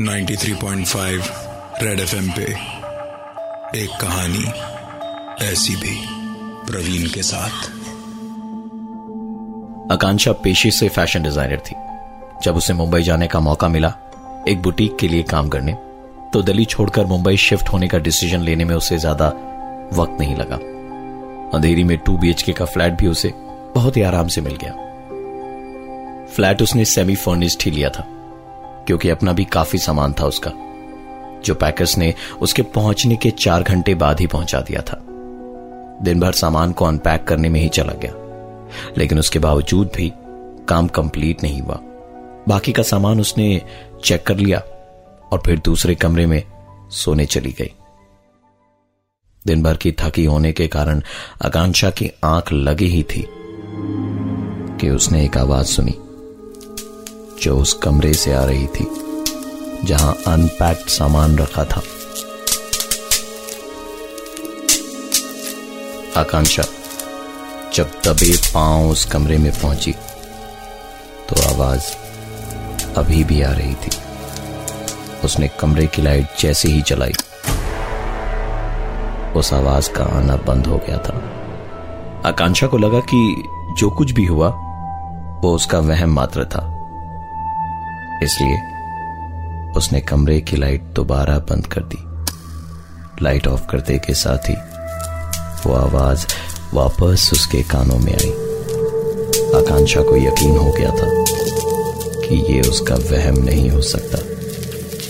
93.5 red FM पे एक कहानी ऐसी भी प्रवीण के साथ। आकांक्षा पेशे से फ़ैशन डिज़ाइनर थी। जब उसे मुंबई जाने का मौका मिला, एक बुटीक के लिए काम करने तो दिल्ली छोड़कर मुंबई शिफ्ट होने का डिसीज़न लेने में उसे ज़्यादा वक्त नहीं लगा। अंधेरी में टू बीएचके का फ्लैट भी उसे बहुत ही आराम से मिल गया। फ्लैट उसने सेमी फर्निश्ड ही लिया था, क्योंकि अपना भी काफ़ी सामान था उसका, जो पैकर्स ने उसके पहुँचने के चार घंटे बाद ही पहुँचा दिया था। दिन भर सामान को अनपैक करने में ही चला गया, लेकिन उसके बावजूद भी काम कंप्लीट नहीं हुआ। बाकी का सामान उसने चेक कर लिया और फिर दूसरे कमरे में सोने चली गई। दिन भर की थकी होने के कारण आकांक्षा की आँख लगी ही थी कि उसने एक आवाज़ सुनी। जो उस कमरे से आ रही थी, जहाँ अनपैक्ड सामान रखा था। आकांक्षा, जब दबे पाँव उस कमरे में पहुँची तो आवाज़ अभी भी आ रही थी। उसने कमरे की लाइट जैसे ही चलाई। उस आवाज़ का आना बंद हो गया था। आकांक्षा को लगा कि जो कुछ भी हुआ, वो उसका वहम मात्र था। इसलिए उसने कमरे की लाइट दोबारा बंद कर दी। लाइट ऑफ़ करते के साथ ही वो आवाज़ वापस उसके कानों में आई। आकांक्षा को यकीन हो गया था कि ये उसका वहम नहीं हो सकता।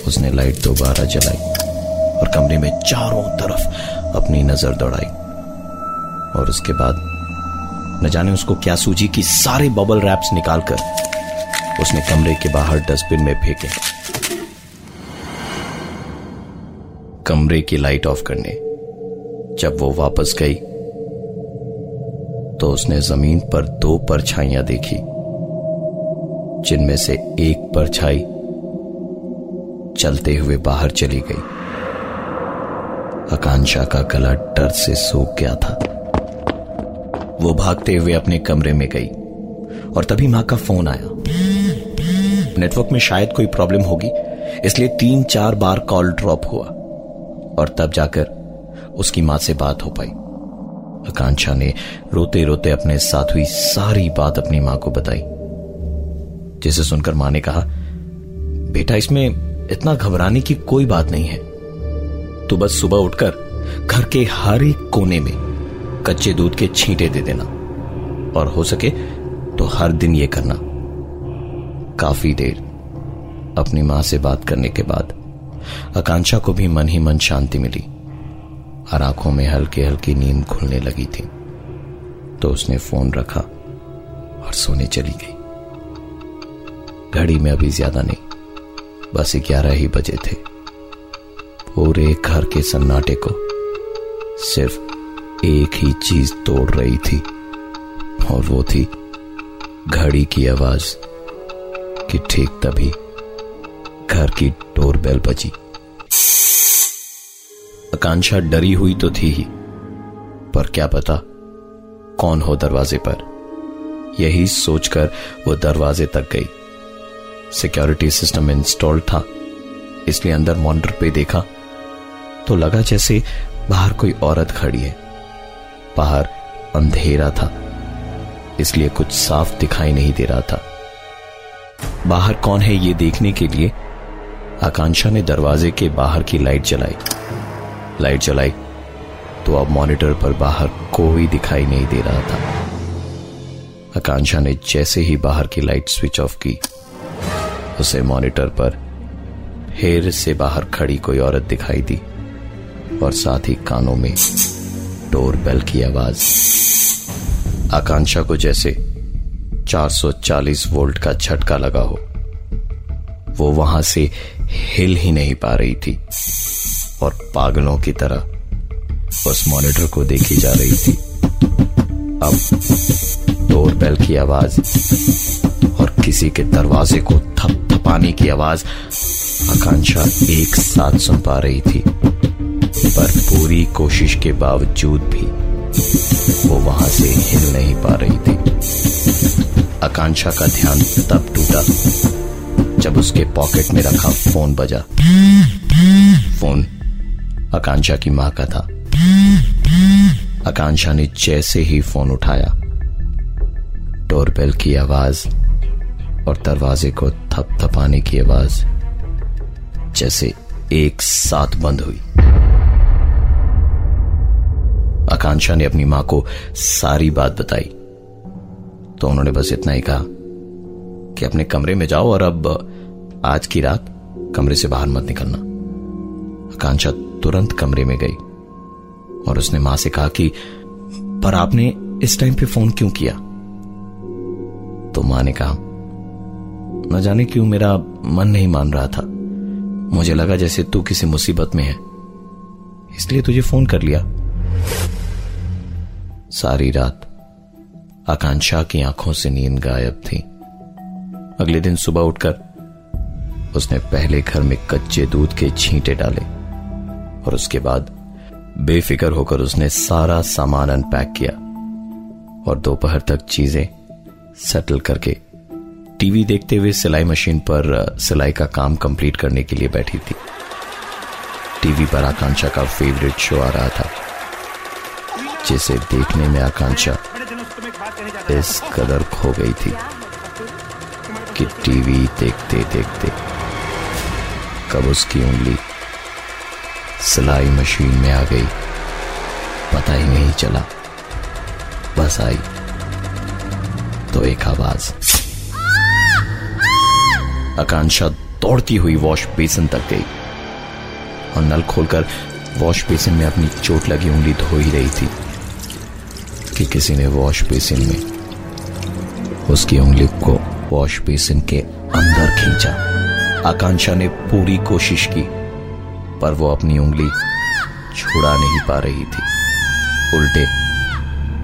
उसने लाइट दोबारा जलाई और कमरे में चारों तरफ़ अपनी नज़र दौड़ाई। और उसके बाद न जाने उसको क्या सूझी कि सारे बबल रैप्स निकालकर उसने कमरे के बाहर डस्टबिन में फेंके। कमरे की लाइट ऑफ़ करने, जब वो वापस गई तो उसने ज़मीन पर दो परछाइयाँ देखी, जिनमें से एक परछाई चलते हुए बाहर चली गई। आकांक्षा का गला डर से सूख गया था। वो भागते हुए अपने कमरे में गई, और तभी माँ का फ़ोन आया। नेटवर्क में शायद कोई प्रॉब्लम होगी। इसलिए तीन चार बार कॉल ड्रॉप हुआ और तब जाकर उसकी माँ से बात हो पाई। आकांक्षा ने रोते रोते अपने साथ हुई सारी बात अपनी माँ को बताई, जिसे सुनकर माँ ने कहा, बेटा, इसमें इतना घबराने की कोई बात नहीं है। तो बस सुबह उठकर घर के हर एक कोने में कच्चे दूध के छींटे दे देना और हो सके तो हर दिन ये करना। काफ़ी देर अपनी माँ से बात करने के बाद आकांक्षा को भी मन ही मन शांति मिली। और आँखों में हल्की हल्की नींद खुलने लगी थी। तो उसने फ़ोन रखा और सोने चली गई। घड़ी में अभी ज़्यादा नहीं, बस ग्यारह ही बजे थे। पूरे घर के सन्नाटे को सिर्फ़ एक ही चीज़ तोड़ रही थी, और वो थी घड़ी की आवाज़। कि ठीक तभी घर की डोरबेल बजी। आकांक्षा डरी हुई तो थी ही, पर क्या पता कौन हो दरवाजे पर। यही सोचकर वो दरवाजे तक गई। सिक्योरिटी सिस्टम इंस्टॉल था, इसलिए अंदर मॉनिटर पे देखा तो लगा जैसे बाहर कोई औरत खड़ी है। बाहर अंधेरा था, इसलिए कुछ साफ़ दिखाई नहीं दे रहा था। बाहर कौन है ये देखने के लिए? आकांक्षा ने दरवाजे के बाहर की लाइट जलाई। लाइट जलाई तो अब मॉनिटर पर बाहर कोई दिखाई नहीं दे रहा था। आकांक्षा ने जैसे ही बाहर की लाइट स्विच ऑफ़ की, उसे मॉनिटर पर हेर से बाहर खड़ी कोई औरत दिखाई दी और साथ ही कानों में डोर बेल की आवाज़। आकांक्षा को जैसे 440 वोल्ट का झटका लगा हो। वो वहाँ से हिल ही नहीं पा रही थी और पागलों की तरह उस मॉनिटर को देखी जा रही थी। अब डोर बेल की आवाज़ और किसी के दरवाजे को थप थपाने की आवाज़ आकांक्षा एक साथ सुन पा रही थी। पर पूरी कोशिश के बावजूद भी वो वहाँ से हिल नहीं पा रही थी। आकांक्षा का ध्यान तब टूटा जब उसके पॉकेट में रखा फ़ोन बजा। फ़ोन आकांक्षा की माँ का था। आकांक्षा ने जैसे ही फ़ोन उठाया, डोरबेल की आवाज़ और दरवाजे को थपथपाने की आवाज़ जैसे एक साथ बंद हुई। आकांक्षा ने अपनी माँ को सारी बात बताई। तो उन्होंने बस इतना ही कहा कि अपने कमरे में जाओ और अब आज की रात कमरे से बाहर मत निकलना। आकांक्षा तुरंत कमरे में गई और उसने माँ से कहा कि, पर आपने इस टाइम पे फ़ोन क्यों किया? तो माँ ने कहा, न जाने क्यों मेरा मन नहीं मान रहा था। मुझे लगा जैसे तू किसी मुसीबत में है। इसलिए तुझे फ़ोन कर लिया। सारी रात आकांक्षा की आँखों से नींद गायब थी। अगले दिन सुबह उठकर उसने पहले घर में कच्चे दूध के छींटे डाले और उसके बाद बेफिक्र होकर उसने सारा सामान अनपैक किया और दोपहर तक चीज़ें सेटल करके टीवी देखते हुए सिलाई मशीन पर सिलाई का काम कंप्लीट करने के लिए बैठी थी। टीवी पर आकांक्षा का फेवरेट शो आ रहा था, जिसे देखने में आकांक्षा इस कदर खो गई थी कि टीवी देखते देखते कब उसकी उंगली सिलाई मशीन में आ गई, पता ही नहीं चला। बस आई तो एक आवाज़। आकांक्षा दौड़ती हुई वॉश बेसिन तक गई और नल खोलकर वॉश बेसिन में अपनी चोट लगी उंगली धो ही रही थी। कि किसी ने वॉश बेसिन में उसकी उंगली को वॉश बेसिन के अंदर खींचा। आकांक्षा ने पूरी कोशिश की, पर वो अपनी उंगली छुड़ा नहीं पा रही थी। उल्टे,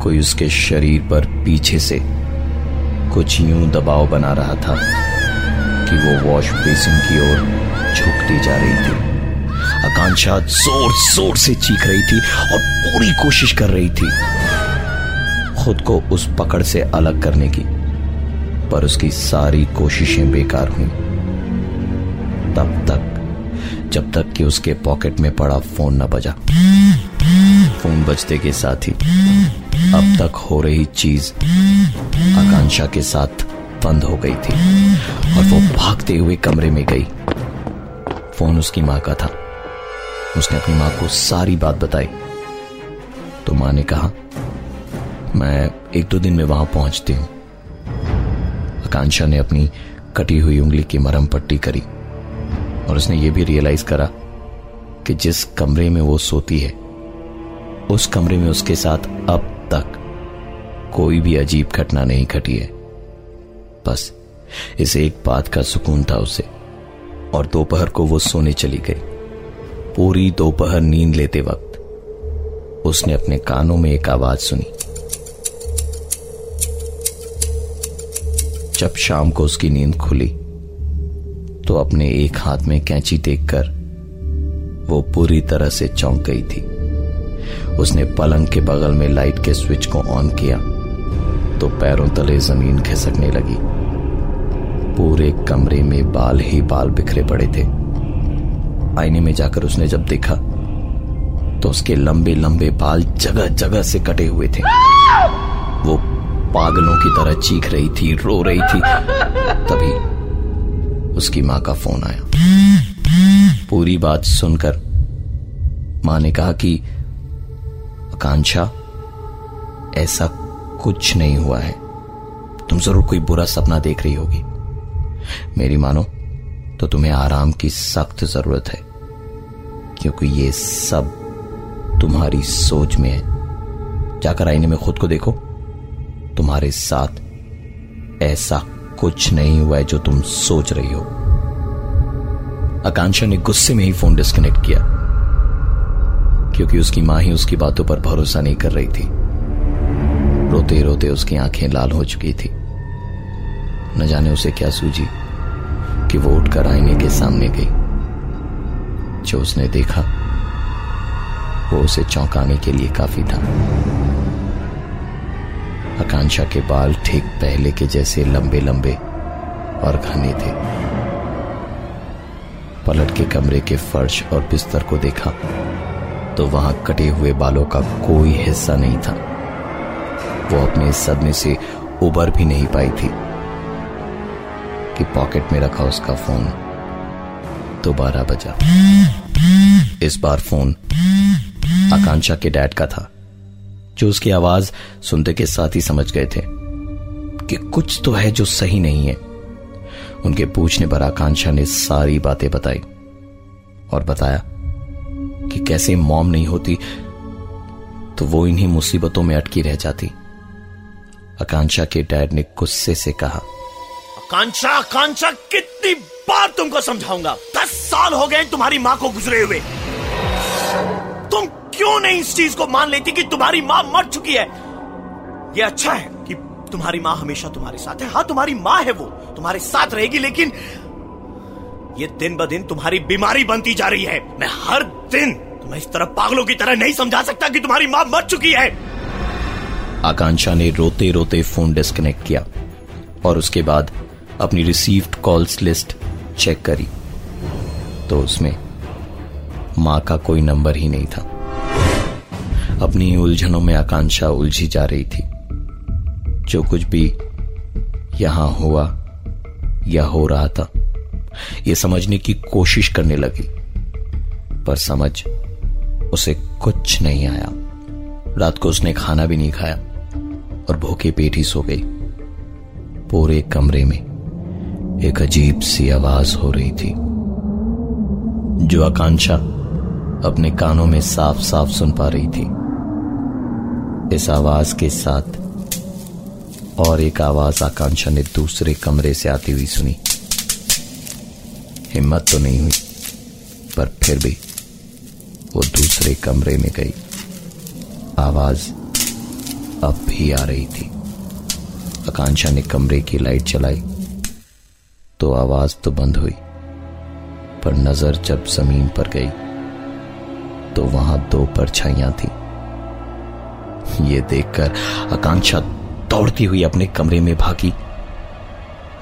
कोई उसके शरीर पर पीछे से कुछ यूँ दबाव बना रहा था कि वो वॉश बेसिन की ओर झुकती जा रही थी। आकांक्षा ज़ोर ज़ोर से चीख रही थी और पूरी कोशिश कर रही थी। खुद को उस पकड़ से अलग करने की, पर उसकी सारी कोशिशें बेकार हुई। तब तक, जब तक कि उसके पॉकेट में पड़ा फ़ोन न बजा। फ़ोन बजते के साथ ही, अब तक हो रही चीज़ आकांक्षा के साथ बंद हो गई थी, और वो भागते हुए कमरे में गई। फ़ोन उसकी माँ का था। उसने अपनी माँ को सारी बात बताई। तो माँ ने कहा मैं एक दो दिन में वहाँ पहुँचती हूँ। आकांक्षा ने अपनी कटी हुई उंगली की मरम पट्टी करी और उसने ये भी रियलाइज़ करा कि जिस कमरे में वो सोती है, उस कमरे में उसके साथ अब तक कोई भी अजीब घटना नहीं घटी है। बस इस एक बात का सुकून था उसे और दोपहर को वो सोने चली गई। पूरी दोपहर नींद लेते वक्त उसने अपने कानों में एक आवाज़ सुनी। जब शाम को उसकी नींद खुली तो अपने एक हाथ में कैंची देखकर वो पूरी तरह से चौंक गई थी। उसने पलंग के बगल में लाइट के स्विच को ऑन किया तो पैरों तले ज़मीन खिसकने लगी। पूरे कमरे में बाल ही बाल बिखरे पड़े थे। आईने में जाकर उसने जब देखा तो उसके लंबे लंबे बाल जगह जगह से कटे हुए थे। वो पागलों की तरह चीख रही थी, रो रही थी। तभी उसकी माँ का फ़ोन आया। पूरी बात सुनकर माँ ने कहा कि, आकांक्षा, ऐसा कुछ नहीं हुआ है। तुम ज़रूर कोई बुरा सपना देख रही होगी। मेरी मानो तो तुम्हें आराम की सख्त ज़रूरत है, क्योंकि ये सब तुम्हारी सोच में है। जाकर आईने में खुद को देखो। तुम्हारे साथ ऐसा कुछ नहीं हुआ है जो तुम सोच रही हो। आकांक्षा ने गुस्से में ही फ़ोन डिस्कनेक्ट किया, क्योंकि उसकी माँ ही उसकी बातों पर भरोसा नहीं कर रही थी। रोते रोते उसकी आँखें लाल हो चुकी थी। न जाने उसे क्या सूझी कि वो उठकर आईने के सामने गई। जो उसने देखा, वो उसे चौंकाने के लिए काफ़ी था। आकांक्षा के बाल ठीक पहले के जैसे लंबे लंबे और घने थे। पलट के कमरे के फर्श और बिस्तर को देखा तो वहाँ कटे हुए बालों का कोई हिस्सा नहीं था। वो अपने सदमे से उबर भी नहीं पाई थी कि पॉकेट में रखा उसका फ़ोन दोबारा बजा। इस बार फ़ोन आकांक्षा के डैड का था। जो उसकी आवाज़ सुनते के साथ ही समझ गए थे कि कुछ तो है जो सही नहीं है। उनके पूछने पर आकांक्षा ने सारी बातें बताई और बताया कि कैसे मॉम नहीं होती तो वो इन्हीं मुसीबतों में अटकी रह जाती। आकांक्षा के डैड ने गुस्से से कहा, आकांक्षा आकांक्षा, कितनी बार तुमको समझाऊँगा? दस साल हो गए तुम्हारी माँ को गुजरे हुए। क्यों नहीं इस चीज़ को मान लेती कि तुम्हारी माँ मर चुकी है? ये अच्छा है कि तुम्हारी माँ हमेशा तुम्हारे साथ है। हाँ तुम्हारी माँ है वो, तुम्हारे साथ रहेगी, लेकिन ये दिन ब दिन तुम्हारी बीमारी बनती जा रही है। मैं हर दिन तुम्हें इस तरह पागलों की तरह नहीं समझा सकता कि तुम्हारी माँ मर चुकी है। आकांक्षा ने रोते रोते फ़ोन डिस्कनेक्ट किया और उसके बाद अपनी रिसीव्ड कॉल्स लिस्ट चेक करी। तो उसमें माँ का कोई नंबर ही नहीं था। अपनी उलझनों में आकांक्षा उलझी जा रही थी। जो कुछ भी यहाँ हुआ, या हो रहा था यह समझने की कोशिश करने लगी। पर समझ उसे कुछ नहीं आया। रात को उसने खाना भी नहीं खाया और भूखे पेट ही सो गई। पूरे कमरे में एक अजीब सी आवाज़ हो रही थी, जो आकांक्षा अपने कानों में साफ़ साफ़ सुन पा रही थी। इस आवाज़ के साथ और एक आवाज़ आकांक्षा ने दूसरे कमरे से आती हुई सुनी। हिम्मत तो नहीं हुई, पर फिर भी वो दूसरे कमरे में गई। आवाज़ अब भी आ रही थी। आकांक्षा ने कमरे की लाइट चलाई तो आवाज़ तो बंद हुई, पर नज़र जब ज़मीन पर गई तो वहाँ दो परछाइयाँ थी। ये देखकर आकांक्षा दौड़ती हुई अपने कमरे में भागी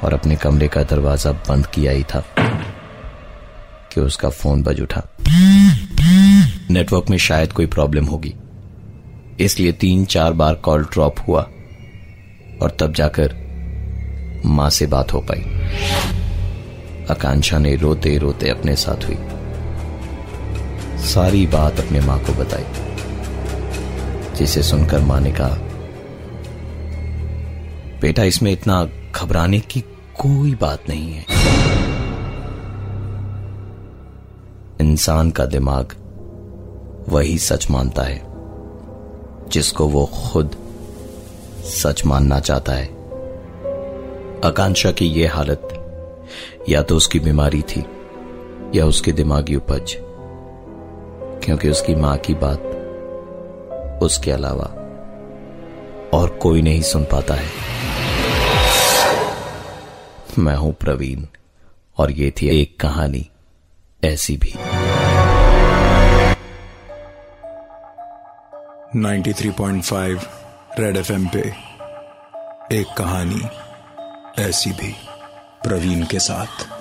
और अपने कमरे का दरवाज़ा बंद किया ही था कि उसका फ़ोन बज उठा। नेटवर्क में शायद कोई प्रॉब्लम होगी। इसलिए तीन चार बार कॉल ड्रॉप हुआ और तब जाकर माँ से बात हो पाई। आकांक्षा ने रोते रोते अपने साथ हुई। सारी बात अपने माँ को बताई। जिसे सुनकर माँ ने कहा, बेटा, इसमें इतना घबराने की कोई बात नहीं है। इंसान का दिमाग वही सच मानता है, जिसको वो खुद सच मानना चाहता है। आकांक्षा की यह हालत या तो उसकी बीमारी थी या उसकी दिमागी उपज, क्योंकि उसकी माँ की बात उसके अलावा और कोई नहीं सुन पाता है। मैं हूँ प्रवीण, और ये थी एक कहानी ऐसी भी। 93.5 रेड एफएम पे एक कहानी ऐसी भी प्रवीण के साथ।